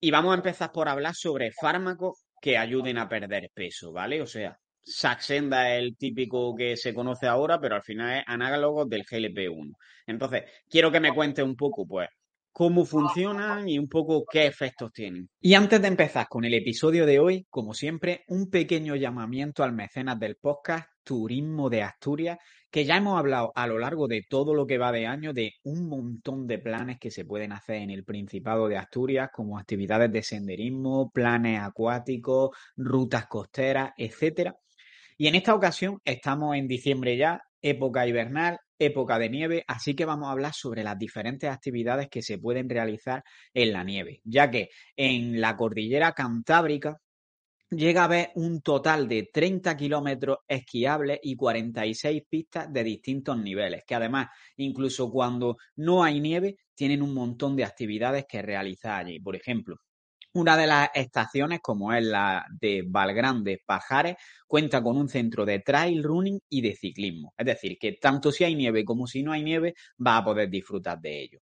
Y vamos a empezar por hablar sobre fármacos que ayuden a perder peso, ¿vale? O sea, Saxenda es el típico que se conoce ahora, pero al final es análogo del GLP-1. Entonces, quiero que me cuente un poco, pues, cómo funcionan y un poco qué efectos tienen. Y antes de empezar con el episodio de hoy, como siempre, un pequeño llamamiento al mecenas del podcast Turismo de Asturias, que ya hemos hablado a lo largo de todo lo que va de año de un montón de planes que se pueden hacer en el Principado de Asturias, como actividades de senderismo, planes acuáticos, rutas costeras, etcétera. Y en esta ocasión estamos en diciembre ya, época hibernal, época de nieve, así que vamos a hablar sobre las diferentes actividades que se pueden realizar en la nieve, ya que en la cordillera cantábrica llega a haber un total de 30 kilómetros esquiables y 46 pistas de distintos niveles, que además, incluso cuando no hay nieve, tienen un montón de actividades que realizar allí. Por ejemplo, una de las estaciones, como es la de Valgrande Pajares, cuenta con un centro de trail running y de ciclismo. Es decir, que tanto si hay nieve como si no hay nieve, va a poder disfrutar de ello.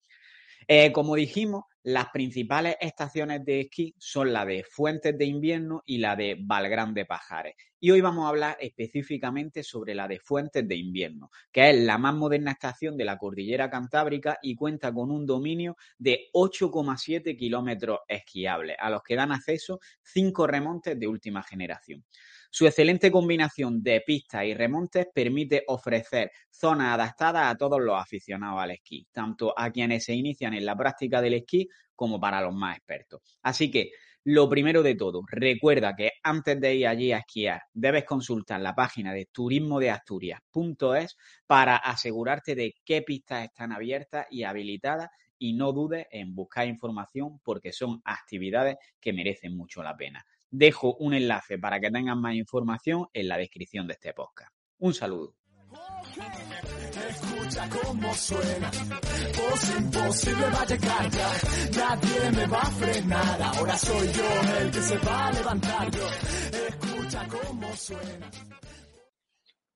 Eh, como dijimos, las principales estaciones de esquí son la de Fuentes de Invierno y la de Valgrande Pajares. Y hoy vamos a hablar específicamente sobre la de Fuentes de Invierno, que es la más moderna estación de la cordillera cantábrica y cuenta con un dominio de 8,7 kilómetros esquiables, a los que dan acceso cinco remontes de última generación. Su excelente combinación de pistas y remontes permite ofrecer zonas adaptadas a todos los aficionados al esquí, tanto a quienes se inician en la práctica del esquí como para los más expertos. Así que, lo primero de todo, recuerda que antes de ir allí a esquiar, debes consultar la página de turismodeasturias.es para asegurarte de qué pistas están abiertas y habilitadas y no dudes en buscar información porque son actividades que merecen mucho la pena. Dejo un enlace para que tengan más información en la descripción de este podcast. Un saludo. Escucha cómo suena, voz imposible va a llegar ya, nadie me va a frenar, ahora soy yo el que se va a levantar yo, escucha cómo suena.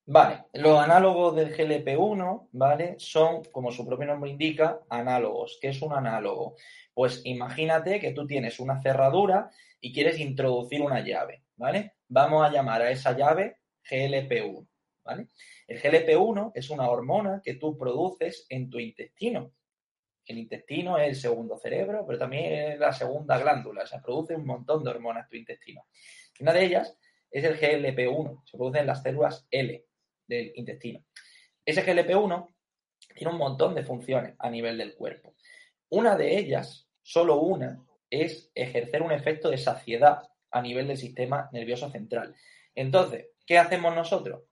Vale, los análogos del GLP-1, ¿vale? Son, como su propio nombre indica, análogos. ¿Qué es un análogo? Pues imagínate que tú tienes una cerradura y quieres introducir una llave, ¿vale? Vamos a llamar a esa llave GLP-1, ¿vale? El GLP-1 es una hormona que tú produces en tu intestino. El intestino es el segundo cerebro, pero también es la segunda glándula. O sea, produce un montón de hormonas en tu intestino. Una de ellas es el GLP-1. Se produce en las células L del intestino. Ese GLP-1 tiene un montón de funciones a nivel del cuerpo. Una de ellas, solo una, es ejercer un efecto de saciedad a nivel del sistema nervioso central. Entonces, ¿qué hacemos nosotros?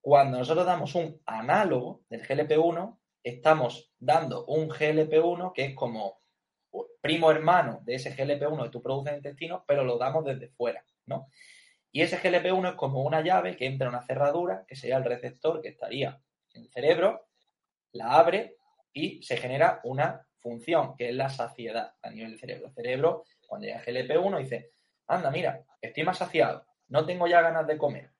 Cuando nosotros damos un análogo del GLP-1, estamos dando un GLP-1 que es como primo hermano de ese GLP-1 que tú produces en el intestino, pero lo damos desde fuera, ¿no? Y ese GLP-1 es como una llave que entra en una cerradura, que sería el receptor que estaría en el cerebro, la abre y se genera una función, que es la saciedad a nivel del cerebro. El cerebro, cuando llega GLP-1, dice, anda, mira, estoy más saciado, no tengo ya ganas de comer.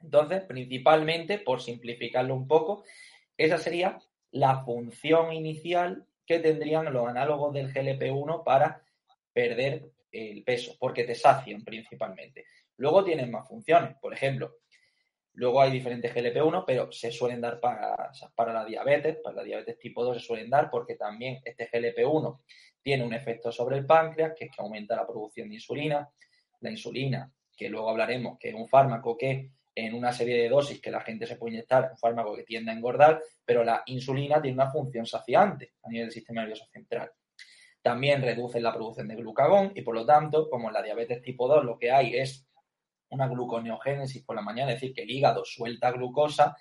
Entonces, principalmente, por simplificarlo un poco, esa sería la función inicial que tendrían los análogos del GLP-1 para perder el peso, porque te sacian principalmente. Luego tienen más funciones, por ejemplo, Luego hay diferentes GLP-1, pero se suelen dar para, para la diabetes, para la diabetes tipo 2 se suelen dar porque también este GLP-1 tiene un efecto sobre el páncreas, que es que aumenta la producción de insulina. La insulina, que luego hablaremos, que es un fármaco que en una serie de dosis que la gente se puede inyectar, un fármaco que tiende a engordar, pero la insulina tiene una función saciante a nivel del sistema nervioso central. También reduce la producción de glucagón y por lo tanto, como en la diabetes tipo 2 lo que hay es una gluconeogénesis por la mañana, es decir, que el hígado suelta glucosa,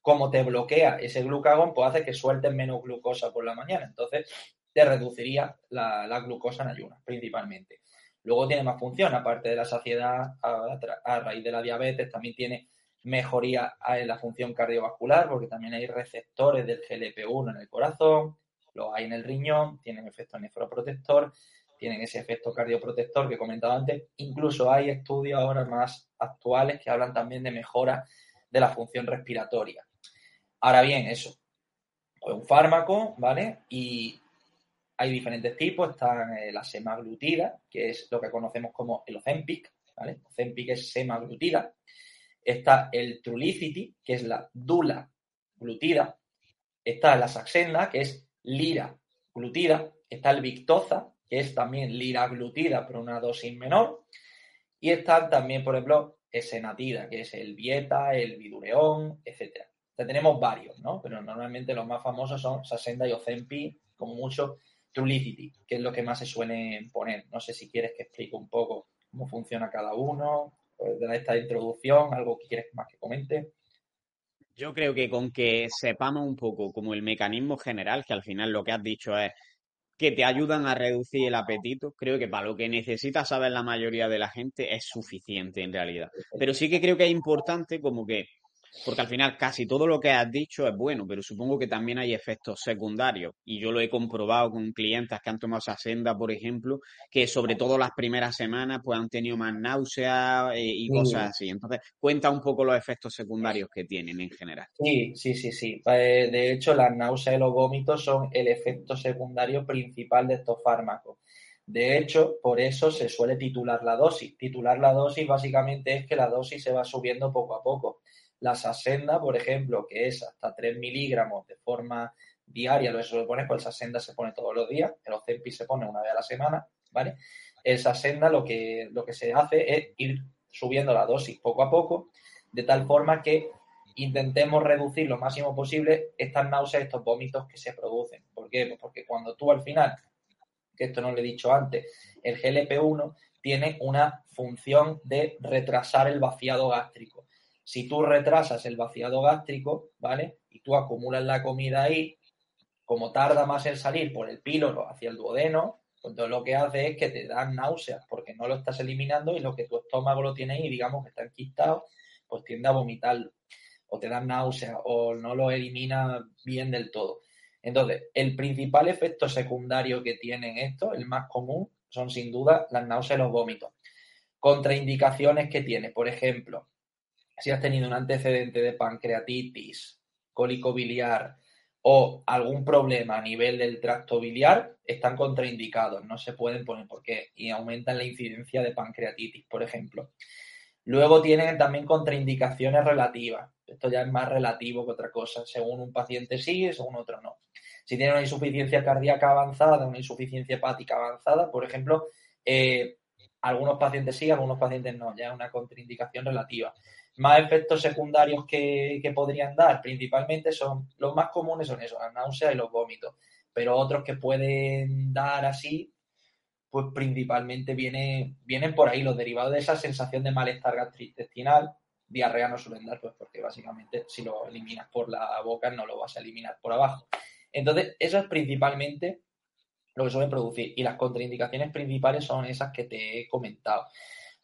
como te bloquea ese glucagón, pues hace que sueltes menos glucosa por la mañana. Entonces, te reduciría la, glucosa en ayunas, principalmente. Luego tiene más función, aparte de la saciedad a, raíz de la diabetes, también tiene mejoría en la función cardiovascular, porque también hay receptores del GLP-1 en el corazón, los hay en el riñón, tienen efecto nefroprotector, tienen ese efecto cardioprotector que he comentado antes. Incluso hay estudios ahora más actuales que hablan también de mejora de la función respiratoria. Ahora bien, eso, es pues un fármaco, ¿vale? Y hay diferentes tipos, están eh, la semaglutida, que es lo que conocemos como el Ozempic, ¿vale? Ozempic es semaglutida. Está el Trulicity, que es la dula glutida. Está la Saxenda, que es lira glutida. Está el Victoza, que es también lira glutida, pero una dosis menor. Y están también, por ejemplo, esenatida, que es el Vieta, el Vidureón, etcétera. tenemos varios, ¿no? Pero normalmente los más famosos son Saxenda y Ozempic, como mucho Trulicity, que es lo que más se suele poner. No sé si quieres que explique un poco cómo funciona cada uno, pues, de esta introducción, algo que quieres más que comente. Yo creo que con que sepamos un poco como el mecanismo general, que al final lo que has dicho es que te ayudan a reducir el apetito, creo que para lo que necesita saber la mayoría de la gente es suficiente en realidad. Pero sí que creo que es importante como que porque al final casi todo lo que has dicho es bueno, pero supongo que también hay efectos secundarios. Y yo lo he comprobado con clientes que han tomado esa senda, por ejemplo, que sobre todo las primeras semanas pues han tenido más náuseas eh, y cosas así. Entonces, cuenta un poco los efectos secundarios que tienen en general. Sí, sí, sí, sí. Eh, de hecho, las náuseas y los vómitos son el efecto secundario principal de estos fármacos. De hecho, por eso se suele titular la dosis. Titular la dosis básicamente es que la dosis se va subiendo poco a poco. La Sasenda, por ejemplo, que es hasta 3 miligramos de forma diaria, lo que se pone, pues el Sasenda se pone todos los días, el Ozempi se pone una vez a la semana, ¿vale? El Sasenda lo que, lo que se hace es ir subiendo la dosis poco a poco, de tal forma que intentemos reducir lo máximo posible estas náuseas, estos vómitos que se producen. ¿Por qué? Pues porque cuando tú al final, que esto no lo he dicho antes, el GLP-1 tiene una función de retrasar el vaciado gástrico. Si tú retrasas el vaciado gástrico, ¿vale? Y tú acumulas la comida ahí, como tarda más en salir por el píloro hacia el duodeno, pues lo que hace es que te dan náuseas porque no lo estás eliminando y lo que tu estómago lo tiene ahí, digamos que está enquistado, pues tiende a vomitarlo. O te dan náuseas o no lo elimina bien del todo. Entonces, el principal efecto secundario que tienen esto, el más común, son sin duda las náuseas y los vómitos. Contraindicaciones que tiene, por ejemplo, si has tenido un antecedente de pancreatitis, cólico biliar o algún problema a nivel del tracto biliar, están contraindicados, no se pueden poner porque y aumentan la incidencia de pancreatitis, por ejemplo. Luego tienen también contraindicaciones relativas. Esto ya es más relativo que otra cosa. Según un paciente sí, según otro no. Si tiene una insuficiencia cardíaca avanzada, una insuficiencia hepática avanzada, por ejemplo, eh, algunos pacientes sí, algunos pacientes no. Ya es una contraindicación relativa. Más efectos secundarios que, podrían dar, principalmente son, los más comunes son eso, la náusea y los vómitos, pero otros que pueden dar así, pues principalmente viene, vienen por ahí los derivados de esa sensación de malestar gastrointestinal, diarrea no suelen dar, pues porque básicamente si lo eliminas por la boca no lo vas a eliminar por abajo. Entonces, eso es principalmente lo que suelen producir. Y las contraindicaciones principales son esas que te he comentado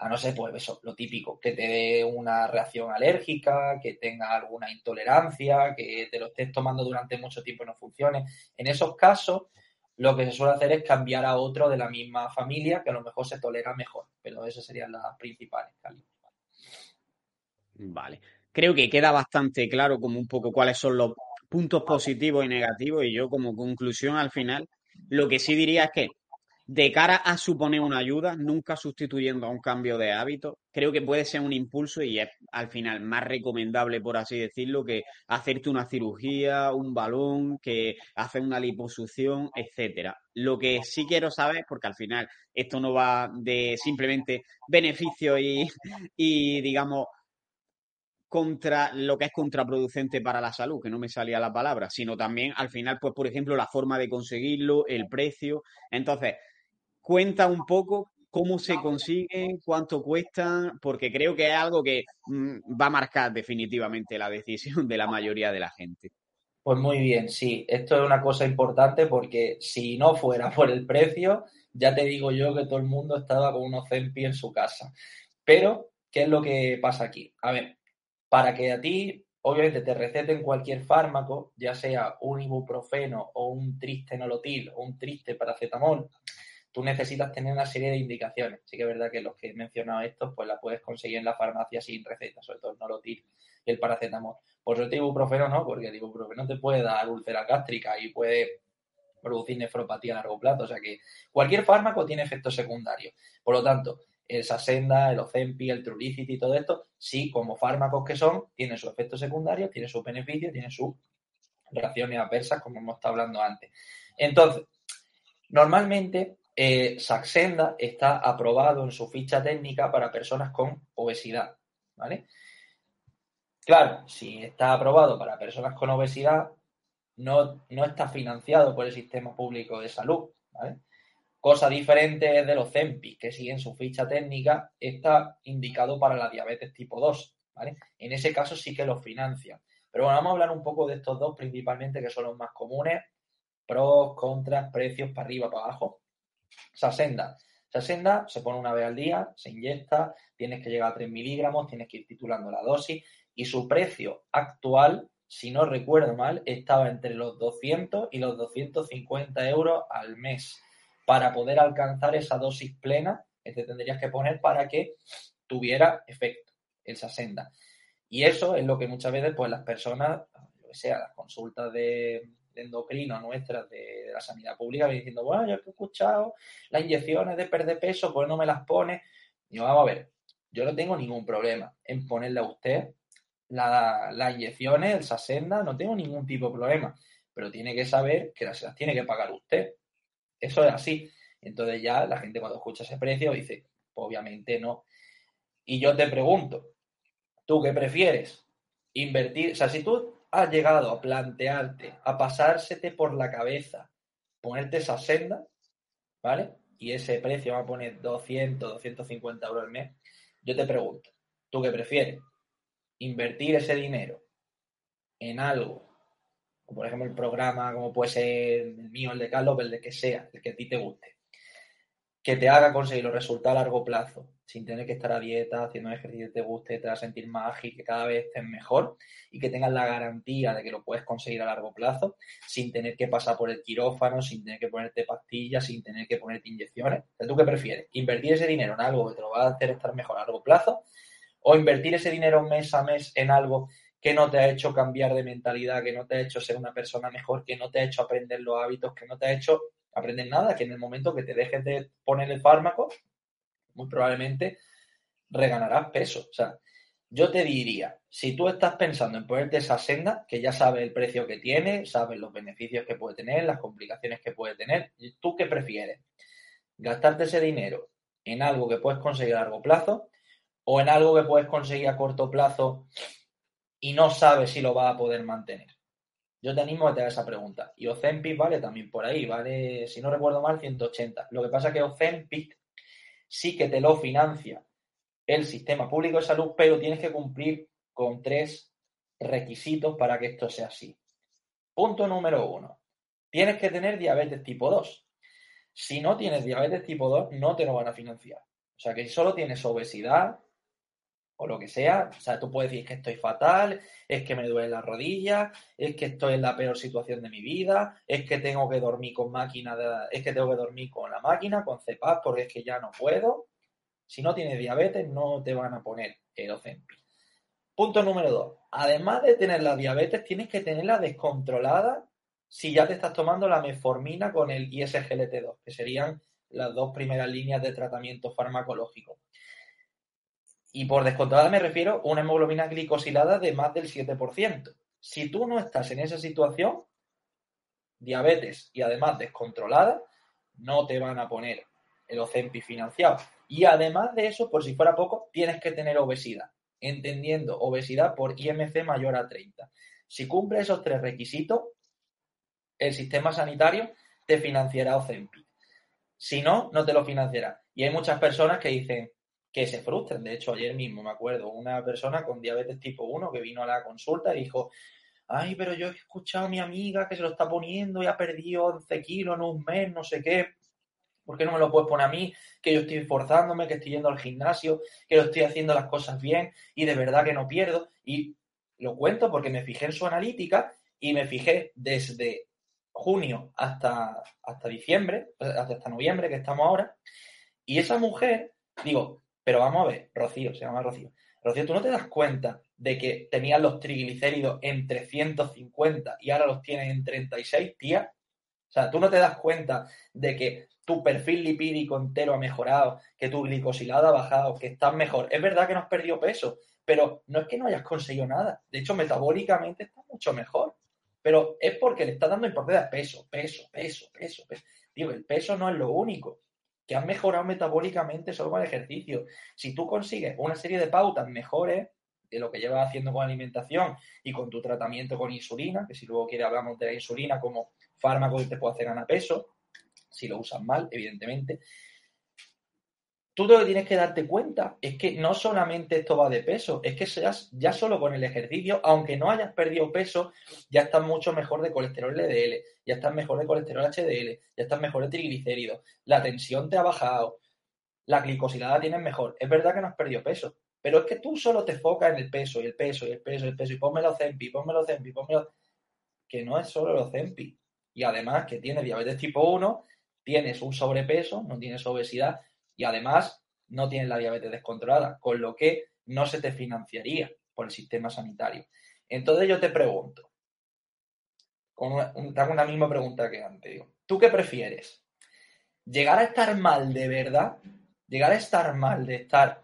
a no ser, pues eso, lo típico, que te dé una reacción alérgica, que tenga alguna intolerancia, que te lo estés tomando durante mucho tiempo y no funcione. En esos casos, lo que se suele hacer es cambiar a otro de la misma familia que a lo mejor se tolera mejor, pero esas serían las principales. Vale. Creo que queda bastante claro como un poco cuáles son los puntos positivos y negativos y yo como conclusión al final, lo que sí diría es que de cara a suponer una ayuda, nunca sustituyendo a un cambio de hábito, creo que puede ser un impulso y es al final más recomendable, por así decirlo, que hacerte una cirugía, un balón, que hacer una liposucción, etcétera. Lo que sí quiero saber, porque al final esto no va de simplemente beneficio y, y digamos, contra lo que es contraproducente para la salud, que no me salía la palabra, sino también al final, pues, por ejemplo, la forma de conseguirlo, el precio. Entonces, cuenta un poco cómo se consiguen, cuánto cuestan, porque creo que es algo que mm, va a marcar definitivamente la decisión de la mayoría de la gente. Pues muy bien, sí, esto es una cosa importante porque si no fuera por el precio, ya te digo yo que todo el mundo estaba con unos Zempi en su casa. Pero, ¿qué es lo que pasa aquí? A ver, para que a ti, obviamente, te receten cualquier fármaco, ya sea un ibuprofeno o un triste nolotil o un triste paracetamol, tú necesitas tener una serie de indicaciones. Sí que es verdad que los que he mencionado estos, pues la puedes conseguir en la farmacia sin receta, sobre todo el nolotil y el paracetamol. Por suerte ibuprofeno no, porque el ibuprofeno te puede dar úlcera gástrica y puede producir nefropatía a largo plazo. O sea que cualquier fármaco tiene efectos secundarios. Por lo tanto, el Sasenda, el Ozempi, el Trulicity y todo esto, sí, como fármacos que son, tienen sus efectos secundarios, tienen sus beneficios, tienen sus reacciones adversas, como hemos estado hablando antes. Entonces, normalmente eh, Saxenda está aprobado en su ficha técnica para personas con obesidad, ¿vale? Claro, si está aprobado para personas con obesidad, no, no está financiado por el sistema público de salud, ¿vale? Cosa diferente es de los CEMPI, que siguen su ficha técnica, está indicado para la diabetes tipo 2, ¿vale? En ese caso sí que lo financian. Pero bueno, vamos a hablar un poco de estos dos principalmente, que son los más comunes, pros, contras, precios, para arriba, para abajo. Sasenda. Sasenda se pone una vez al día, se inyecta, tienes que llegar a 3 miligramos, tienes que ir titulando la dosis y su precio actual, si no recuerdo mal, estaba entre los 200 y los 250 euros al mes para poder alcanzar esa dosis plena que te tendrías que poner para que tuviera efecto el Sasenda. Y eso es lo que muchas veces pues las personas, lo que sea, las consultas de, endocrino nuestras de, la sanidad pública, diciendo, bueno, yo he escuchado las inyecciones de perder peso, pues no me las pone. Y vamos a ver, yo no tengo ningún problema en ponerle a usted las inyecciones, el Sasenda, no tengo ningún tipo de problema, pero tiene que saber que las, tiene que pagar usted. Eso es así. Entonces ya la gente cuando escucha ese precio dice, pues obviamente no. Y yo te pregunto, ¿tú qué prefieres? Invertir, o sea, has llegado a plantearte, a pasársete por la cabeza, ponerte esa senda, ¿vale? Y ese precio va a poner 200, 250 euros al mes, yo te pregunto, ¿tú qué prefieres? Invertir ese dinero en algo, como por ejemplo el programa, como puede ser el mío, el de Carlos, el de que sea, el que a ti te guste, que te haga conseguir los resultados a largo plazo, sin tener que estar a dieta, haciendo ejercicio que te guste, te vas a sentir más ágil, que cada vez estés mejor y que tengas la garantía de que lo puedes conseguir a largo plazo, sin tener que pasar por el quirófano, sin tener que ponerte pastillas, sin tener que ponerte inyecciones. ¿Tú qué prefieres? ¿Invertir ese dinero en algo que te lo va a hacer estar mejor a largo plazo? ¿O invertir ese dinero mes a mes en algo que no te ha hecho cambiar de mentalidad, que no te ha hecho ser una persona mejor, que no te ha hecho aprender los hábitos, que no te ha hecho aprender nada, que en el momento que te dejes de poner el fármaco, muy probablemente reganarás peso. O sea, yo te diría, si tú estás pensando en ponerte esa senda, que ya sabes el precio que tiene, sabes los beneficios que puede tener, las complicaciones que puede tener, ¿tú qué prefieres? ¿Gastarte ese dinero en algo que puedes conseguir a largo plazo o en algo que puedes conseguir a corto plazo y no sabes si lo vas a poder mantener? Yo te animo a te hagas esa pregunta. Y Ozempic vale también por ahí, vale, si no recuerdo mal, 180. Lo que pasa es que Ozempic sí que te lo financia el sistema público de salud, pero tienes que cumplir con tres requisitos para que esto sea así. Punto número uno. Tienes que tener diabetes tipo 2. Si no tienes diabetes tipo 2, no te lo van a financiar. O sea que si solo tienes obesidad, o lo que sea. O sea, tú puedes decir que estoy fatal, es que me duele la rodilla, es que estoy en la peor situación de mi vida, es que tengo que dormir con máquina, es que tengo que dormir con la máquina, con CEPAP, porque es que ya no puedo. Si no tienes diabetes, no te van a poner el Ozempic. Punto número dos. Además de tener la diabetes, tienes que tenerla descontrolada si ya te estás tomando la meformina con el ISGLT2, que serían las dos primeras líneas de tratamiento farmacológico. Y por descontrolada me refiero a una hemoglobina glicosilada de más del 7%. Si tú no estás en esa situación, diabetes y además descontrolada, no te van a poner el Ozempi financiado. Y además de eso, por si fuera poco, tienes que tener obesidad, entendiendo obesidad por IMC mayor a 30. Si cumple esos tres requisitos, el sistema sanitario te financiará Ozempi. Si no, no te lo financiará. Y hay muchas personas que dicen, que se frustren. De hecho, ayer mismo me acuerdo una persona con diabetes tipo 1 que vino a la consulta y dijo, ay, pero yo he escuchado a mi amiga que se lo está poniendo y ha perdido 11 kilos en un mes, no sé qué. ¿Por qué no me lo puedes poner a mí? Que yo estoy esforzándome, que estoy yendo al gimnasio, que lo estoy haciendo las cosas bien y de verdad que no pierdo. Y lo cuento porque me fijé en su analítica y me fijé desde junio hasta, hasta diciembre, hasta noviembre, que estamos ahora. Y esa mujer, digo, pero vamos a ver, Rocío, se llama Rocío. Rocío, ¿tú no te das cuenta de que tenías los triglicéridos en 350 y ahora los tienes en 36, tía? O sea, tú no te das cuenta de que tu perfil lipídico entero ha mejorado, que tu glicosilada ha bajado, que estás mejor. Es verdad que no has perdido peso, pero no es que no hayas conseguido nada. De hecho, metabólicamente estás mucho mejor. Pero es porque le estás dando importancia a peso, peso, peso, peso, peso. Digo, el peso no es lo único que has mejorado metabólicamente solo con el ejercicio. Si tú consigues una serie de pautas mejores de lo que llevas haciendo con alimentación y con tu tratamiento con insulina, que si luego quieres hablamos de la insulina como fármaco que te puede hacer ganar peso, si lo usas mal, evidentemente, tú lo que tienes que darte cuenta es que no solamente esto va de peso, es que ya solo con el ejercicio, aunque no hayas perdido peso, ya estás mucho mejor de colesterol LDL, ya estás mejor de colesterol HDL, ya estás mejor de triglicéridos, la tensión te ha bajado, la glicosilada tienes mejor. Es verdad que no has perdido peso, pero es que tú solo te enfocas en el peso y el peso y el peso y el peso y pónmelo Zempi, pónmelo Zempi, pónmelo... Que no es solo los Zempi. Y además que tienes diabetes tipo 1, tienes un sobrepeso, no tienes obesidad, y además no tienes la diabetes descontrolada, con lo que no se te financiaría por el sistema sanitario. Entonces yo te pregunto, con una, hago una misma pregunta que antes, digo, ¿tú qué prefieres? ¿Llegar a estar mal de verdad? ¿Llegar a estar mal de estar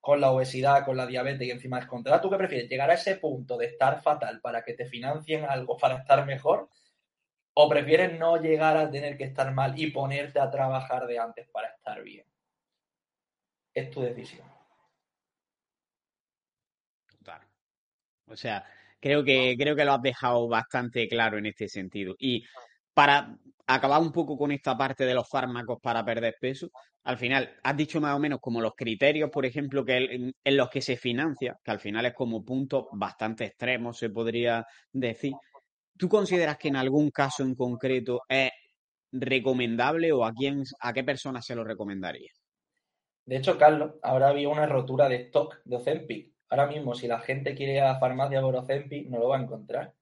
con la obesidad, con la diabetes y encima descontrolada? ¿Tú qué prefieres? ¿Llegar a ese punto de estar fatal para que te financien algo para estar mejor? ¿O prefieres no llegar a tener que estar mal y ponerte a trabajar de antes para estar bien? Es tu decisión. Claro. O sea, creo que, creo que lo has dejado bastante claro en este sentido. Y para acabar un poco con esta parte de los fármacos para perder peso, al final has dicho más o menos como los criterios, por ejemplo, que en, en los que se financia, que al final es como puntos bastante extremos, se podría decir. ¿Tú consideras que en algún caso en concreto es recomendable o a quién, a qué persona se lo recomendaría? De hecho, Carlos, ahora había una rotura de stock de Ozempic. Ahora mismo, si la gente quiere ir a la farmacia por Ozempic, no lo va a encontrar.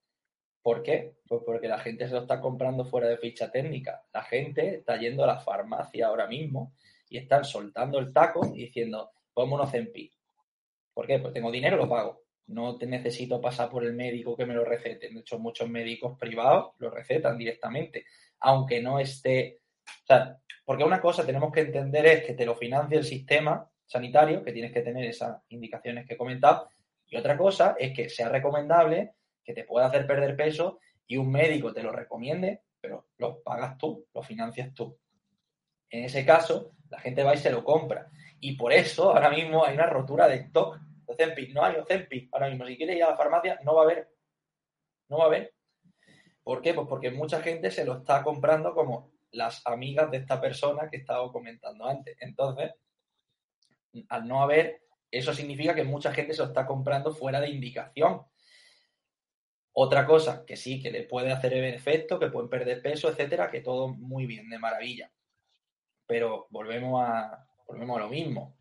¿Por qué? Pues porque la gente se lo está comprando fuera de ficha técnica. La gente está yendo a la farmacia ahora mismo y están soltando el taco y diciendo, ponme un Ozempic. ¿Por qué? Pues tengo dinero, lo pago. No te necesito pasar por el médico que me lo recete. De hecho, muchos médicos privados lo recetan directamente, aunque no esté o sea, porque una cosa tenemos que entender es que te lo financia el sistema sanitario, que tienes que tener esas indicaciones que he comentado, y otra cosa es que sea recomendable, que te pueda hacer perder peso y un médico te lo recomiende, pero lo pagas tú, lo financias tú. En ese caso, la gente va y se lo compra. Y por eso ahora mismo hay una rotura de stock de Ozempic. No hay Ozempic ahora mismo. Si quieres ir a la farmacia, no va a haber. No va a haber. ¿Por qué? Pues porque mucha gente se lo está comprando como las amigas de esta persona que he estado comentando antes. Entonces, al no haber, eso significa que mucha gente se lo está comprando fuera de indicación. Otra cosa que sí, que le puede hacer efecto, que pueden perder peso, etcétera, que todo muy bien, de maravilla. Pero volvemos a, volvemos a lo mismo.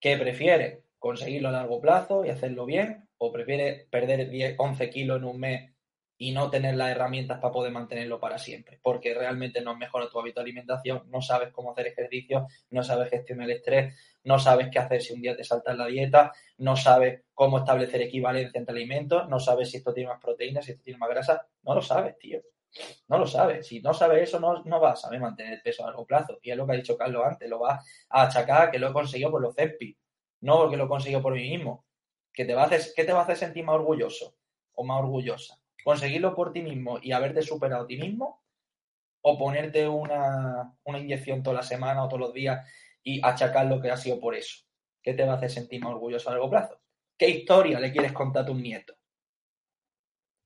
¿Qué prefiere? ¿Conseguirlo a largo plazo y hacerlo bien? ¿O prefiere perder 10, 11 kilos en un mes y no tener las herramientas para poder mantenerlo para siempre, porque realmente no mejora tu hábito de alimentación, no sabes cómo hacer ejercicio, no sabes gestionar el estrés, no sabes qué hacer si un día te saltas la dieta, no sabes cómo establecer equivalencia entre alimentos, no sabes si esto tiene más proteínas, si esto tiene más grasa, no lo sabes, tío. No lo sabes. Si no sabes eso, no, no vas a saber mantener el peso a largo plazo. Y es lo que ha dicho Carlos antes, lo vas a achacar que lo he conseguido por los CESPI, no porque lo he conseguido por mí mismo. ¿Qué te va a hacer, qué te va a hacer sentir más orgulloso o más orgullosa? Conseguirlo por ti mismo y haberte superado a ti mismo, o ponerte una, inyección toda la semana o todos los días y achacar lo que ha sido por eso. ¿Qué te va a hacer sentir más orgulloso a largo plazo? ¿Qué historia le quieres contar a tus nietos?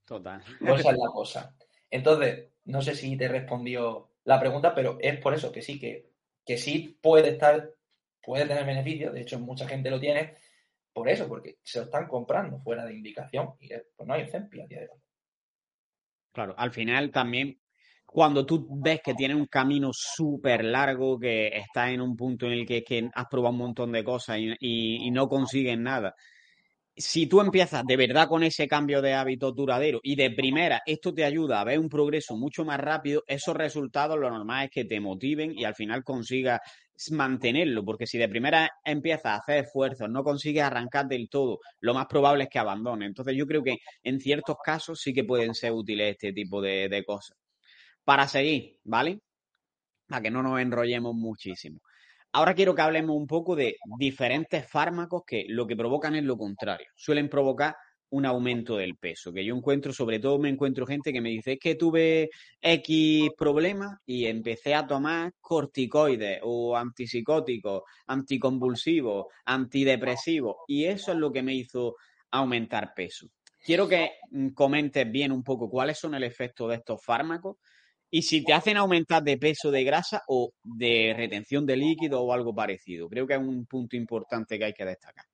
Total. Pues esa es la cosa. Entonces, no sé si te respondió la pregunta, pero es por eso que sí, que, que sí puede estar, puede tener beneficios, de hecho mucha gente lo tiene, por eso, porque se lo están comprando fuera de indicación y pues no hay CEMPI a día de hoy. Claro, al final también cuando tú ves que tienes un camino súper largo, que estás en un punto en el que, que, has probado un montón de cosas y, y, y no consigues nada, si tú empiezas de verdad con ese cambio de hábito duradero y de primera esto te ayuda a ver un progreso mucho más rápido, esos resultados lo normal es que te motiven y al final consigas mantenerlo, porque si de primera empiezas a hacer esfuerzos, no consigues arrancar del todo, lo más probable es que abandone. Entonces yo creo que en ciertos casos sí que pueden ser útiles este tipo de, de cosas. Para seguir, ¿vale? Para que no nos enrollemos muchísimo. Ahora quiero que hablemos un poco de diferentes fármacos que lo que provocan es lo contrario. Suelen provocar un aumento del peso, que yo encuentro, sobre todo me encuentro gente que me dice es que tuve X problemas y empecé a tomar corticoides o antipsicóticos, anticonvulsivos, antidepresivos y eso es lo que me hizo aumentar peso. Quiero que mm, comentes bien un poco cuáles son el efecto de estos fármacos y si te hacen aumentar de peso de grasa o de retención de líquido o algo parecido. Creo que es un punto importante que hay que destacar.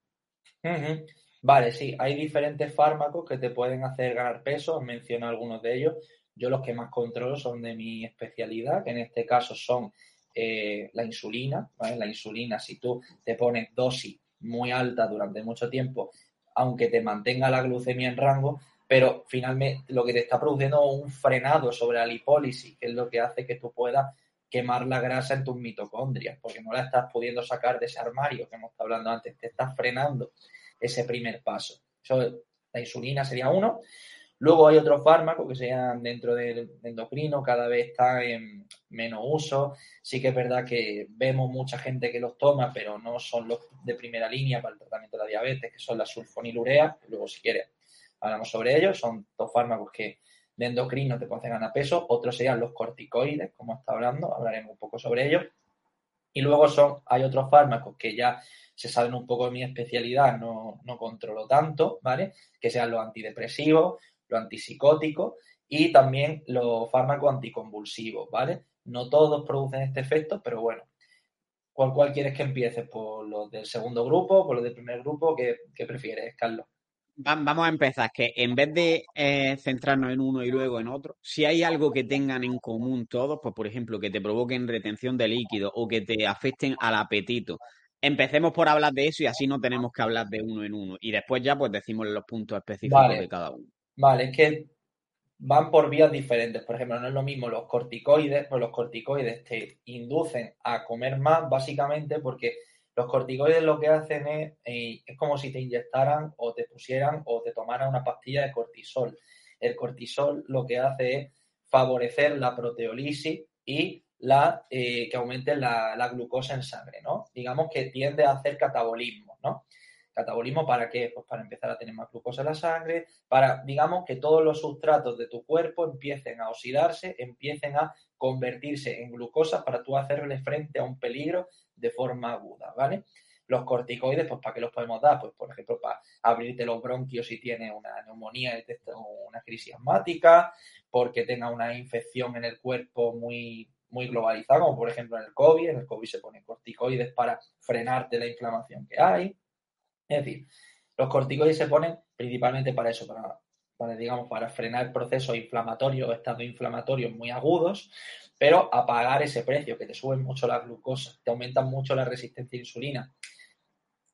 Vale, sí, hay diferentes fármacos que te pueden hacer ganar peso, menciono algunos de ellos. Yo los que más controlo son de mi especialidad, que en este caso son eh, la insulina. ¿vale? La insulina, si tú te pones dosis muy alta durante mucho tiempo, aunque te mantenga la glucemia en rango, pero finalmente lo que te está produciendo es un frenado sobre la lipólisis, que es lo que hace que tú puedas quemar la grasa en tus mitocondrias, porque no la estás pudiendo sacar de ese armario que hemos estado hablando antes, te estás frenando ese primer paso. La insulina sería uno. Luego hay otros fármacos que sean dentro del endocrino, cada vez está en menos uso. Sí que es verdad que vemos mucha gente que los toma, pero no son los de primera línea para el tratamiento de la diabetes, que son la sulfonilurea. Luego, si quieres, hablamos sobre ellos, son dos fármacos que de endocrino te pueden ganar peso, otros serían los corticoides, como está hablando, hablaremos un poco sobre ellos. Y luego son, hay otros fármacos que ya se saben un poco de mi especialidad, no, no controlo tanto, ¿vale? Que sean los antidepresivos, los antipsicóticos y también los fármacos anticonvulsivos, ¿vale? No todos producen este efecto, pero bueno. ¿Cuál, cuál quieres que empiece? ¿Por los del segundo grupo? ¿Por los del primer grupo? ¿Qué, qué prefieres, Carlos? Vamos a empezar, que en vez de eh, centrarnos en uno y luego en otro, si hay algo que tengan en común todos, pues por ejemplo, que te provoquen retención de líquido o que te afecten al apetito, empecemos por hablar de eso y así no tenemos que hablar de uno en uno. Y después ya pues decimos los puntos específicos de cada uno. Vale, es que van por vías diferentes. Por ejemplo, no es lo mismo los corticoides, pues los corticoides te inducen a comer más básicamente porque los corticoides lo que hacen es, eh, es como si te inyectaran o te pusieran o te tomaran una pastilla de cortisol. El cortisol lo que hace es favorecer la proteolisis y la, eh, que aumente la, la, glucosa en sangre, ¿no? Digamos que tiende a hacer catabolismo, ¿no? ¿Catabolismo para qué? Pues para empezar a tener más glucosa en la sangre, para, digamos, que todos los sustratos de tu cuerpo empiecen a oxidarse, empiecen a convertirse en glucosa para tú hacerle frente a un peligro de forma aguda, ¿vale? Los corticoides, pues ¿para qué los podemos dar? Pues por ejemplo, para abrirte los bronquios si tienes una neumonía o una crisis asmática, porque tenga una infección en el cuerpo muy, muy globalizada, como por ejemplo en el COVID. En el COVID se ponen corticoides para frenarte la inflamación que hay. Es decir, los corticoides se ponen principalmente para eso, para, digamos, para frenar procesos inflamatorios o estados inflamatorios muy agudos, pero a pagar ese precio, que te suben mucho la glucosa, te aumentan mucho la resistencia a insulina.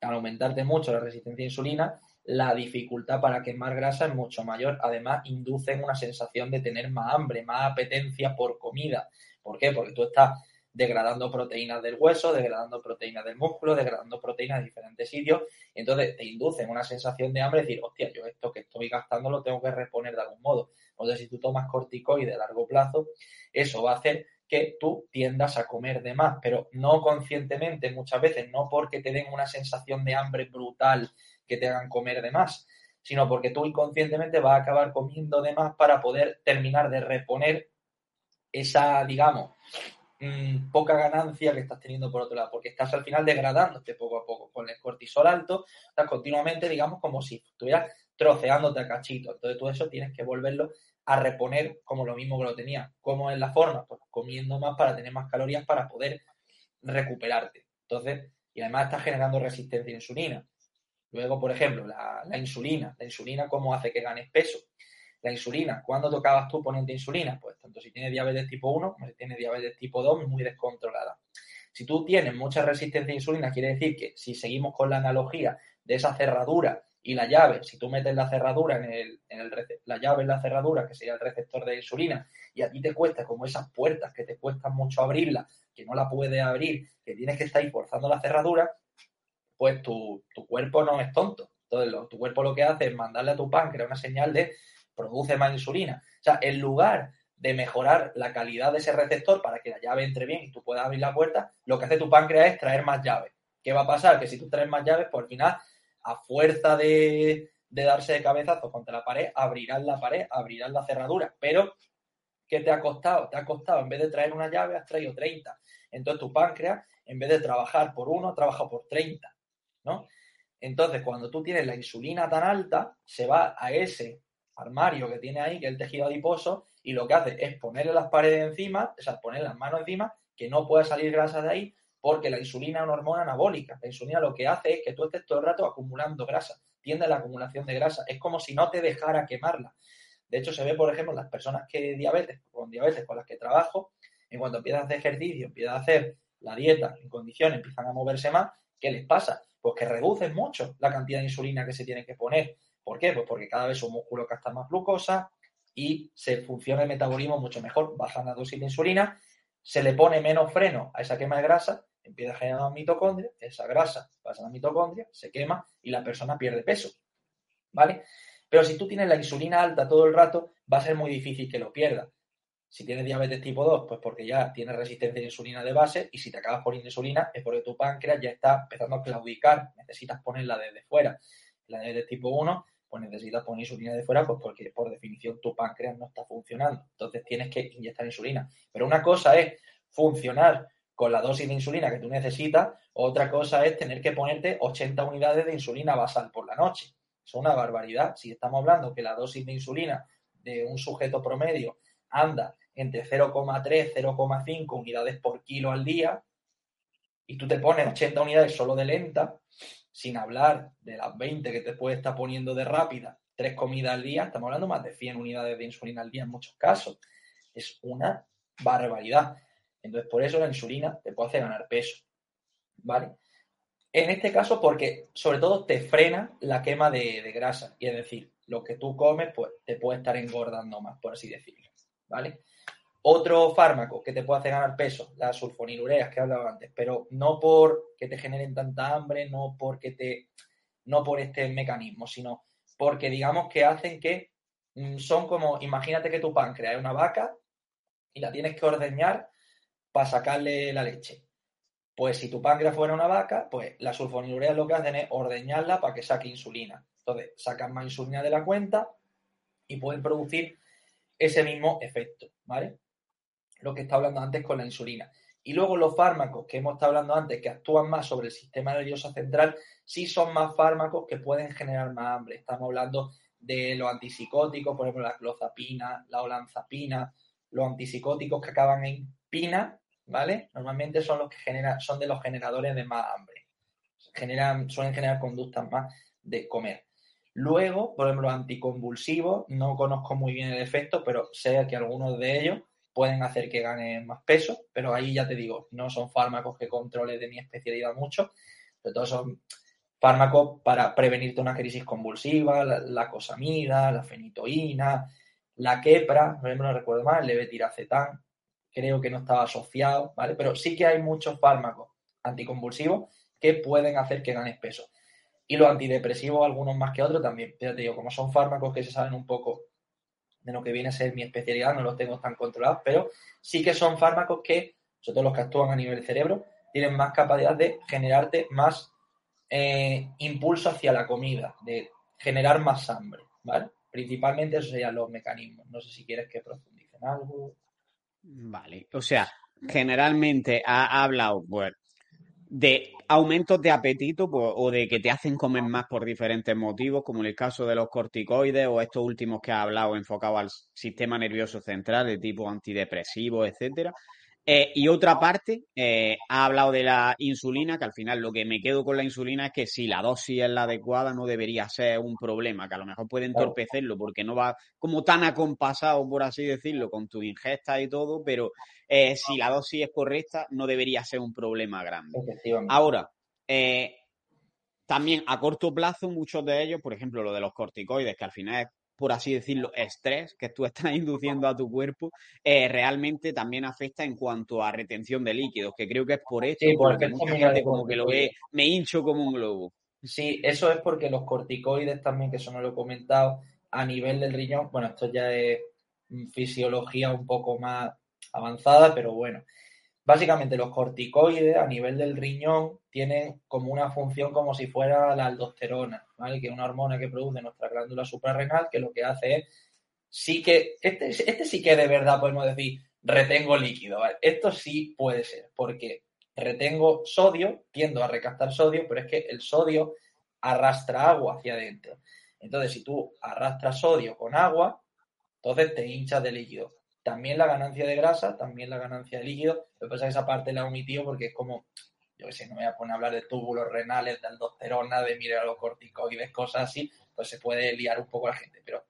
Al aumentarte mucho la resistencia a insulina, la dificultad para quemar grasa es mucho mayor. Además, inducen una sensación de tener más hambre, más apetencia por comida. ¿Por qué? Porque tú estás degradando proteínas del hueso, degradando proteínas del músculo, degradando proteínas de diferentes sitios, entonces te inducen una sensación de hambre, decir, hostia, yo esto que estoy gastando lo tengo que reponer de algún modo. Entonces, si tú tomas corticoide a largo plazo, eso va a hacer que tú tiendas a comer de más, pero no conscientemente, muchas veces, no porque te den una sensación de hambre brutal que te hagan comer de más, sino porque tú inconscientemente vas a acabar comiendo de más para poder terminar de reponer esa, digamos, mmm, poca ganancia que estás teniendo por otro lado, porque estás al final degradándote poco a poco. Con el cortisol alto, estás continuamente, digamos, como si estuvieras troceándote a cachito. Entonces, todo eso tienes que volverlo a reponer como lo mismo que lo tenía. ¿Cómo es la forma? Pues comiendo más para tener más calorías para poder recuperarte. Entonces, y además estás generando resistencia a insulina. Luego, por ejemplo, la, la insulina. La insulina, ¿cómo hace que ganes peso? La insulina, ¿cuándo tocabas tú poniendo insulina? Pues tanto si tienes diabetes tipo 1 como si tienes diabetes tipo 2 muy descontrolada. Si tú tienes mucha resistencia a insulina, quiere decir que si seguimos con la analogía de esa cerradura y la llave, si tú metes la cerradura en el, la llave en la cerradura, que sería el receptor de insulina, y a ti te cuesta como esas puertas que te cuestan mucho abrirla, que no la puedes abrir, que tienes que estar forzando la cerradura, pues tu, cuerpo no es tonto. Entonces, tu cuerpo lo que hace es mandarle a tu páncreas una señal de produce más insulina. O sea, en lugar de mejorar la calidad de ese receptor para que la llave entre bien y tú puedas abrir la puerta, lo que hace tu páncreas es traer más llaves. ¿Qué va a pasar? Que si tú traes más llaves, pues al final a fuerza de, darse de cabezazo contra la pared, abrirás la pared, abrirás la cerradura. Pero, ¿qué te ha costado? Te ha costado, en vez de traer una llave, has traído 30. Entonces tu páncreas, en vez de trabajar por uno, trabaja por 30, ¿no? Entonces, cuando tú tienes la insulina tan alta, se va a ese armario que tiene ahí, que es el tejido adiposo, y lo que hace es ponerle las paredes encima, o sea, poner las manos encima, que no pueda salir grasa de ahí, porque la insulina es una hormona anabólica. La insulina lo que hace es que tú estés todo el rato acumulando grasa, tiende a la acumulación de grasa. Es como si no te dejara quemarla. De hecho, se ve, por ejemplo, las personas que diabetes, con diabetes con las que trabajo, en cuanto empiezan a hacer ejercicio, empiezan a hacer la dieta en condiciones, empiezan a moverse más, ¿qué les pasa? Pues que reducen mucho la cantidad de insulina que se tienen que poner. ¿Por qué? Pues porque cada vez su músculo gasta más glucosa y se funciona el metabolismo mucho mejor, bajan la dosis de insulina, se le pone menos freno a esa quema de grasa empieza a generar mitocondria, esa grasa pasa a la mitocondria, se quema y la persona pierde peso. ¿Vale? Pero si tú tienes la insulina alta todo el rato, va a ser muy difícil que lo pierdas. Si tienes diabetes tipo 2, pues porque ya tienes resistencia a insulina de base y si te acabas poniendo insulina es porque tu páncreas ya está empezando a claudicar, necesitas ponerla desde fuera. La diabetes tipo 1, pues necesitas poner insulina de fuera pues porque por definición tu páncreas no está funcionando. Entonces tienes que inyectar insulina. Pero una cosa es funcionar con la dosis de insulina que tú necesitas. Otra cosa es tener que ponerte 80 unidades de insulina basal por la noche. Es una barbaridad. Si estamos hablando que la dosis de insulina de un sujeto promedio anda entre 0,3, 0,5 unidades por kilo al día, y tú te pones 80 unidades solo de lenta, sin hablar de las 20 que te puede estar poniendo de rápida, tres comidas al día, estamos hablando más de 100 unidades de insulina al día en muchos casos. Es una barbaridad. Entonces, por eso la insulina te puede hacer ganar peso. ¿Vale? En este caso, porque sobre todo te frena la quema de, grasa. Y es decir, lo que tú comes, pues te puede estar engordando más, por así decirlo. ¿Vale? Otro fármaco que te puede hacer ganar peso, las sulfonilureas que he hablado antes, pero no por que te generen tanta hambre, no porque te, no por este mecanismo, sino porque digamos que hacen que mm, son como, imagínate que tu páncreas es una vaca y la tienes que ordeñar para sacarle la leche. Pues si tu páncreas fuera una vaca, pues las sulfonilureas lo que hacen es ordeñarla para que saque insulina. Entonces, sacan más insulina de la cuenta y pueden producir ese mismo efecto, ¿vale? Lo que está hablando antes con la insulina. Y luego los fármacos que hemos estado hablando antes, que actúan más sobre el sistema nervioso central, sí son más fármacos que pueden generar más hambre. Estamos hablando de los antipsicóticos, por ejemplo, la clozapina, la olanzapina, los antipsicóticos que acaban en pina, ¿vale? Normalmente son los que generan, son de los generadores de más hambre. Generan, suelen generar conductas más de comer. Luego, por ejemplo, los anticonvulsivos, no conozco muy bien el efecto, pero sé que algunos de ellos pueden hacer que ganen más peso, pero ahí ya te digo, no son fármacos que controle de mi especialidad mucho, pero todos son fármacos para prevenirte una crisis convulsiva, la, cosamida, la fenitoína, la quepra, no recuerdo más, el levetiracetam, creo que no estaba asociado, ¿vale? Pero sí que hay muchos fármacos anticonvulsivos que pueden hacer que ganes peso. Y los antidepresivos, algunos más que otros también. Pero te digo, como son fármacos que se saben un poco de lo que viene a ser mi especialidad, no los tengo tan controlados, pero sí que son fármacos que, sobre todo los que actúan a nivel cerebro, tienen más capacidad de generarte más eh, impulso hacia la comida, de generar más hambre, ¿vale? Principalmente esos serían los mecanismos. No sé si quieres que profundicen algo. Vale, o sea, generalmente ha, hablado pues, de aumentos de apetito pues, o de que te hacen comer más por diferentes motivos, como en el caso de los corticoides o estos últimos que ha hablado enfocados al sistema nervioso central de tipo antidepresivo, etcétera. Eh, y otra parte, eh, ha hablado de la insulina, que al final lo que me quedo con la insulina es que si la dosis es la adecuada no debería ser un problema, que a lo mejor puede entorpecerlo porque no va como tan acompasado, por así decirlo, con tu ingesta y todo, pero eh, si la dosis es correcta no debería ser un problema grande. Ahora, también a corto plazo, muchos de ellos, por ejemplo, lo de los corticoides, que al final es por así decirlo, estrés que tú estás induciendo a tu cuerpo, eh, realmente también afecta en cuanto a retención de líquidos, que creo que es por esto, porque mucha gente como que lo ve, me hincho como un globo. Sí, eso es porque los corticoides también, que eso no lo he comentado, a nivel del riñón, bueno, esto ya es fisiología un poco más avanzada, pero bueno, Básicamente los corticoides a nivel del riñón tienen como una función como si fuera la aldosterona, ¿vale? Que es una hormona que produce nuestra glándula suprarrenal que lo que hace es, sí que, este, este sí que de verdad podemos decir, retengo líquido. Esto sí puede ser, porque retengo sodio, tiendo a recaptar sodio, pero es que el sodio arrastra agua hacia adentro. Entonces, si tú arrastras sodio con agua, entonces te hinchas de líquido también la ganancia de grasa, también la ganancia de líquido. Lo que pasa es que esa parte la he porque es como, yo qué sé, no me voy a poner a hablar de túbulos renales, de aldosterona, de mineralocorticoides, cosas así, pues se puede liar un poco la gente, pero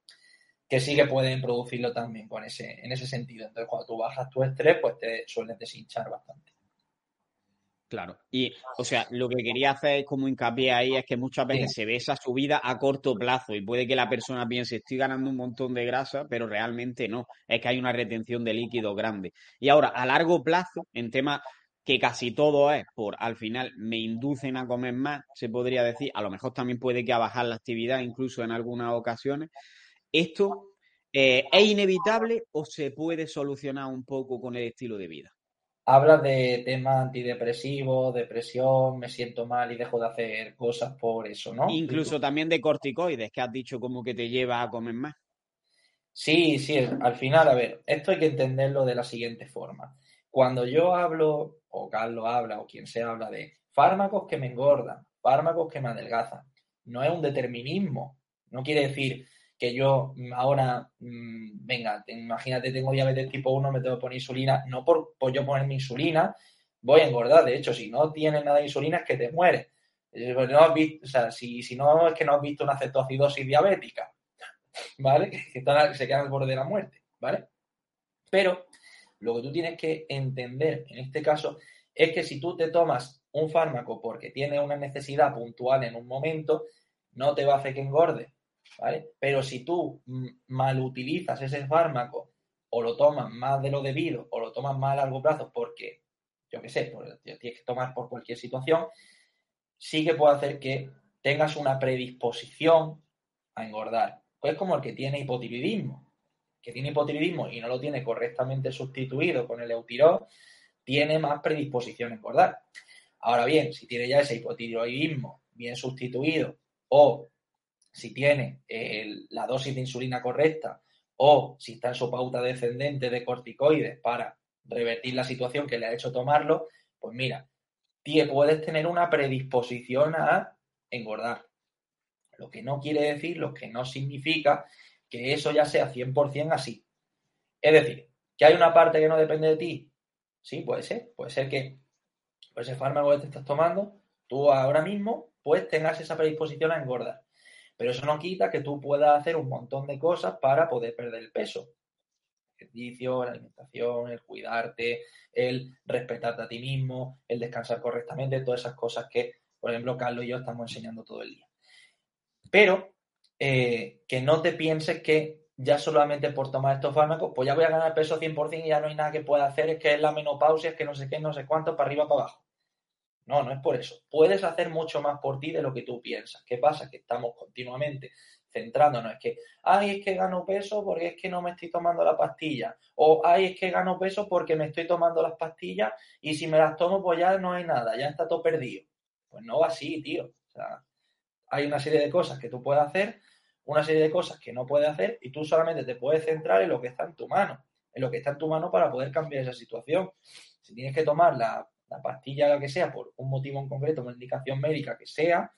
que sí que pueden producirlo también con ese, en ese sentido. Entonces, cuando tú bajas tu estrés, pues te suelen deshinchar bastante. Claro. Y, o sea, lo que quería hacer como hincapié ahí es que muchas veces se ve esa subida a corto plazo y puede que la persona piense, estoy ganando un montón de grasa, pero realmente no. Es que hay una retención de líquido grande. Y ahora, a largo plazo, en tema que casi todo es por, al final, me inducen a comer más, se podría decir, a lo mejor también puede que a bajar la actividad, incluso en algunas ocasiones. ¿Esto eh, es inevitable o se puede solucionar un poco con el estilo de vida? Hablas de temas antidepresivos, depresión, me siento mal y dejo de hacer cosas por eso, ¿no? Incluso también de corticoides, que has dicho como que te lleva a comer más. Sí, sí, al final, a ver, esto hay que entenderlo de la siguiente forma. Cuando yo hablo, o Carlos habla, o quien sea habla de fármacos que me engordan, fármacos que me adelgazan, no es un determinismo. No quiere decir, que yo mm, ahora, mm, venga, imagínate, tengo diabetes tipo 1, me tengo que poner insulina, no por, yo ponerme insulina, voy a engordar. De hecho, si no tienes nada de insulina es que te mueres. Eh, pues no o sea, si, si, no es que no has visto una cetoacidosis diabética, ¿vale? Que, se queda al borde de la muerte, ¿vale? Pero lo que tú tienes que entender en este caso es que si tú te tomas un fármaco porque tienes una necesidad puntual en un momento, no te va a hacer que engorde, ¿vale? Pero si tú mal utilizas ese fármaco o lo tomas más de lo debido o lo tomas más a largo plazo porque, yo qué sé, tienes que tomar por cualquier situación, sí que puede hacer que tengas una predisposición a engordar. Pues como el que tiene hipotiroidismo. Que tiene hipotiroidismo y no lo tiene correctamente sustituido con el eutirol, tiene más predisposición a engordar. Ahora bien, si tiene ya ese hipotiroidismo bien sustituido o si tiene eh, la dosis de insulina correcta o si está en su pauta descendente de corticoides para revertir la situación que le ha hecho tomarlo, pues mira, puedes tener una predisposición a engordar. Lo que no quiere decir, lo que no significa que eso ya sea 100% así. Es decir, que hay una parte que no depende de ti. Sí, puede ser. Puede ser que por ese fármaco que te estás tomando, tú ahora mismo pues tengas esa predisposición a engordar. Pero eso no quita que tú puedas hacer un montón de cosas para poder perder el peso. El ejercicio, la alimentación, el cuidarte, el respetarte a ti mismo, el descansar correctamente, todas esas cosas que, por ejemplo, Carlos y yo estamos enseñando todo el día. Pero eh, que no te pienses que ya solamente por tomar estos fármacos, pues ya voy a ganar peso 100% y ya no hay nada que pueda hacer, es que es la menopausia, es que no sé qué, no sé cuánto, para arriba, para abajo. No, no es por eso. Puedes hacer mucho más por ti de lo que tú piensas. ¿Qué pasa? Que estamos continuamente centrándonos. Es que, ay, es que gano peso porque es que no me estoy tomando la pastilla. O, ay, es que gano peso porque me estoy tomando las pastillas y si me las tomo, pues ya no hay nada, ya está todo perdido. Pues no va así, tío. O sea, hay una serie de cosas que tú puedes hacer, una serie de cosas que no puedes hacer y tú solamente te puedes centrar en lo que está en tu mano, en lo que está en tu mano para poder cambiar esa situación. Si tienes que tomar la la pastilla, la que sea, por un motivo en concreto, una indicación médica que sea,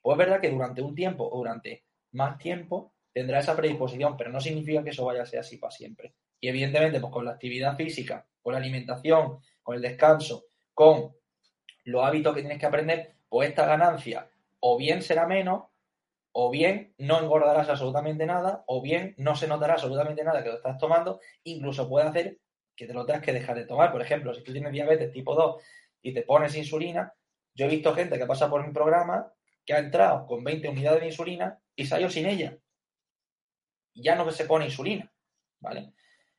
pues es verdad que durante un tiempo o durante más tiempo tendrá esa predisposición, pero no significa que eso vaya a ser así para siempre. Y evidentemente, pues con la actividad física con la alimentación, con el descanso, con los hábitos que tienes que aprender, pues esta ganancia o bien será menos, o bien no engordarás absolutamente nada, o bien no se notará absolutamente nada que lo estás tomando, incluso puede hacer que te lo tengas que dejar de tomar. Por ejemplo, si tú tienes diabetes tipo 2 y te pones insulina, yo he visto gente que pasa por mi programa que ha entrado con 20 unidades de insulina y salió sin ella. Y ya no se pone insulina, ¿vale?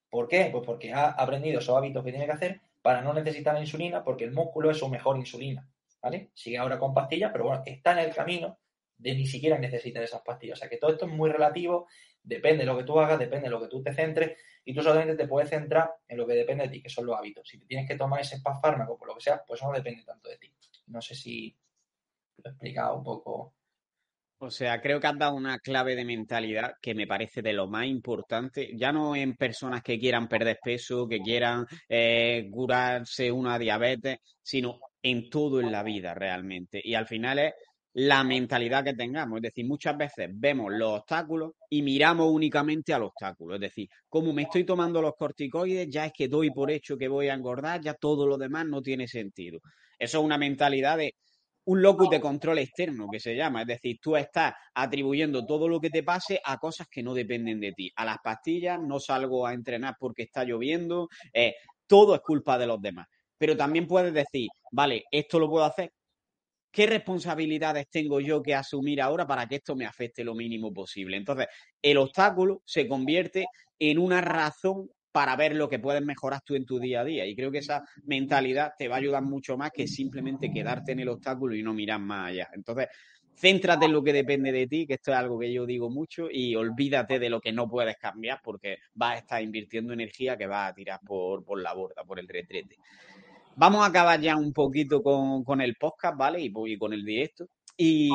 ¿Por qué? Pues porque ha aprendido esos hábitos que tiene que hacer para no necesitar la insulina porque el músculo es su mejor insulina, ¿vale? Sigue ahora con pastillas, pero bueno, está en el camino de ni siquiera necesitar esas pastillas. O sea que todo esto es muy relativo, depende de lo que tú hagas, depende de lo que tú te centres y tú solamente te puedes centrar en lo que depende de ti, que son los hábitos. Si te tienes que tomar ese fármaco por lo que sea, pues no depende tanto de ti. No sé si lo he explicado un poco. O sea, creo que has dado una clave de mentalidad que me parece de lo más importante, ya no en personas que quieran perder peso, que quieran eh, curarse una diabetes, sino en todo en la vida realmente. Y al final es la mentalidad que tengamos. Es decir, muchas veces vemos los obstáculos y miramos únicamente al obstáculo. Es decir, como me estoy tomando los corticoides, ya es que doy por hecho que voy a engordar, ya todo lo demás no tiene sentido. Eso es una mentalidad de un locus de control externo que se llama. Es decir, tú estás atribuyendo todo lo que te pase a cosas que no dependen de ti. A las pastillas, no salgo a entrenar porque está lloviendo, eh, todo es culpa de los demás. Pero también puedes decir, vale, esto lo puedo hacer ¿qué responsabilidades tengo yo que asumir ahora para que esto me afecte lo mínimo posible? Entonces, el obstáculo se convierte en una razón para ver lo que puedes mejorar tú en tu día a día. Y creo que esa mentalidad te va a ayudar mucho más que simplemente quedarte en el obstáculo y no mirar más allá. Entonces, céntrate en lo que depende de ti, que esto es algo que yo digo mucho, y olvídate de lo que no puedes cambiar porque vas a estar invirtiendo energía que vas a tirar por, por la borda, por el retrete. Vamos a acabar ya un poquito con, el podcast, ¿vale? Y, con el directo. Y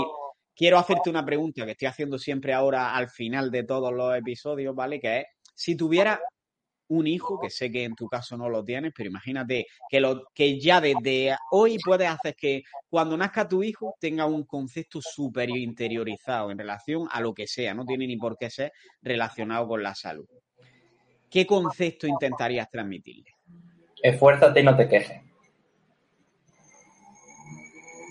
quiero hacerte una pregunta que estoy haciendo siempre ahora al final de todos los episodios, ¿vale? Que es, si tuviera un hijo, que sé que en tu caso no lo tienes, pero imagínate que, lo, que ya desde hoy puedes hacer que cuando nazca tu hijo tenga un concepto súper interiorizado en relación a lo que sea, no tiene ni por qué ser relacionado con la salud. ¿Qué concepto intentarías transmitirle? Esfuérzate y no te quejes.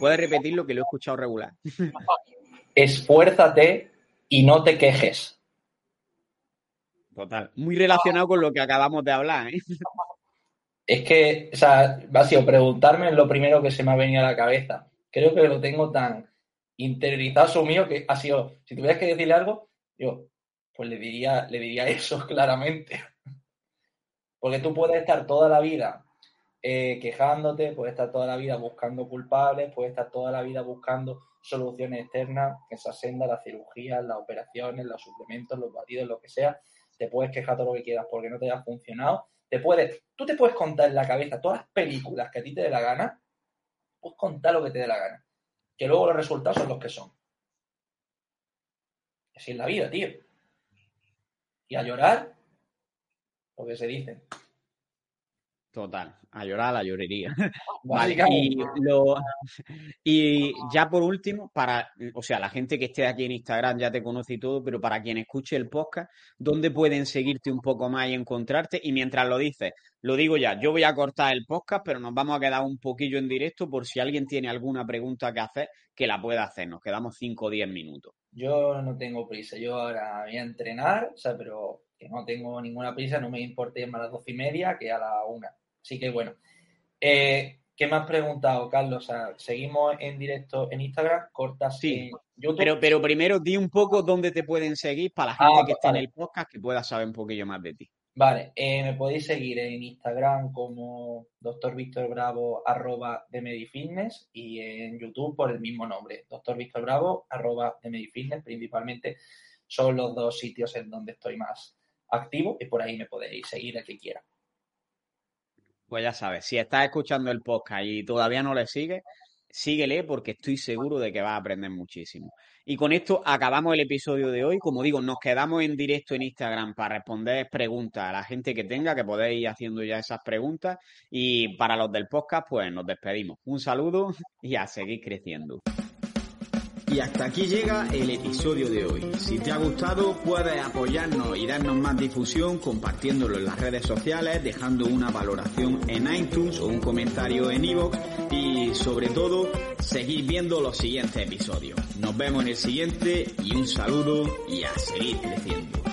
Puedes repetir lo que lo he escuchado regular. Esfuérzate y no te quejes. Total. Muy relacionado con lo que acabamos de hablar. ¿eh? Es que, o sea, ha sido preguntarme lo primero que se me ha venido a la cabeza. Creo que lo tengo tan interiorizado mío que ha sido, si tuvieras que decirle algo, yo, pues le diría, le diría eso claramente. Porque tú puedes estar toda la vida eh, quejándote, puedes estar toda la vida buscando culpables, puedes estar toda la vida buscando soluciones externas, esa senda, las cirugías, las operaciones, los suplementos, los batidos, lo que sea. Te puedes quejar todo lo que quieras porque no te haya funcionado. Te puedes, tú te puedes contar en la cabeza todas las películas que a ti te dé la gana, puedes contar lo que te dé la gana. Que luego los resultados son los que son. Así es la vida, tío. Y a llorar, lo que se dice. Total, a llorar la llorería. y, y ya por último, para, o sea, la gente que esté aquí en Instagram ya te conoce y todo, pero para quien escuche el podcast, ¿dónde pueden seguirte un poco más y encontrarte? Y mientras lo dices, lo digo ya, yo voy a cortar el podcast, pero nos vamos a quedar un poquillo en directo por si alguien tiene alguna pregunta que hacer, que la pueda hacer. Nos quedamos 5 o 10 minutos. Yo no tengo prisa, yo ahora voy a entrenar, o sea, pero que no tengo ninguna prisa, no me importe más a las doce y media que a la una. Así que bueno. Eh, ¿Qué me has preguntado, Carlos? O sea, seguimos en directo en Instagram, cortas sí, en YouTube. Pero, pero primero di un poco dónde te pueden seguir para la gente ah, que está en el podcast que pueda saber un poquillo más de ti. Vale, eh, me podéis seguir en Instagram como Dr. Víctor Bravo arroba de Medifitness y en YouTube por el mismo nombre, Dr. Víctor Bravo arroba de Medifitness, principalmente son los dos sitios en donde estoy más activo y por ahí me podéis seguir el que quiera. Pues ya sabes, si estás escuchando el podcast y todavía no le sigues, síguele porque estoy seguro de que vas a aprender muchísimo. Y con esto acabamos el episodio de hoy. Como digo, nos quedamos en directo en Instagram para responder preguntas a la gente que tenga, que podéis ir haciendo ya esas preguntas. Y para los del podcast, pues nos despedimos. Un saludo y a seguir creciendo. Y hasta aquí llega el episodio de hoy. Si te ha gustado, puedes apoyarnos y darnos más difusión compartiéndolo en las redes sociales, dejando una valoración en iTunes o un comentario en iVoox y sobre todo, seguir viendo los siguientes episodios. Nos vemos en el siguiente y un saludo y a seguir creciendo.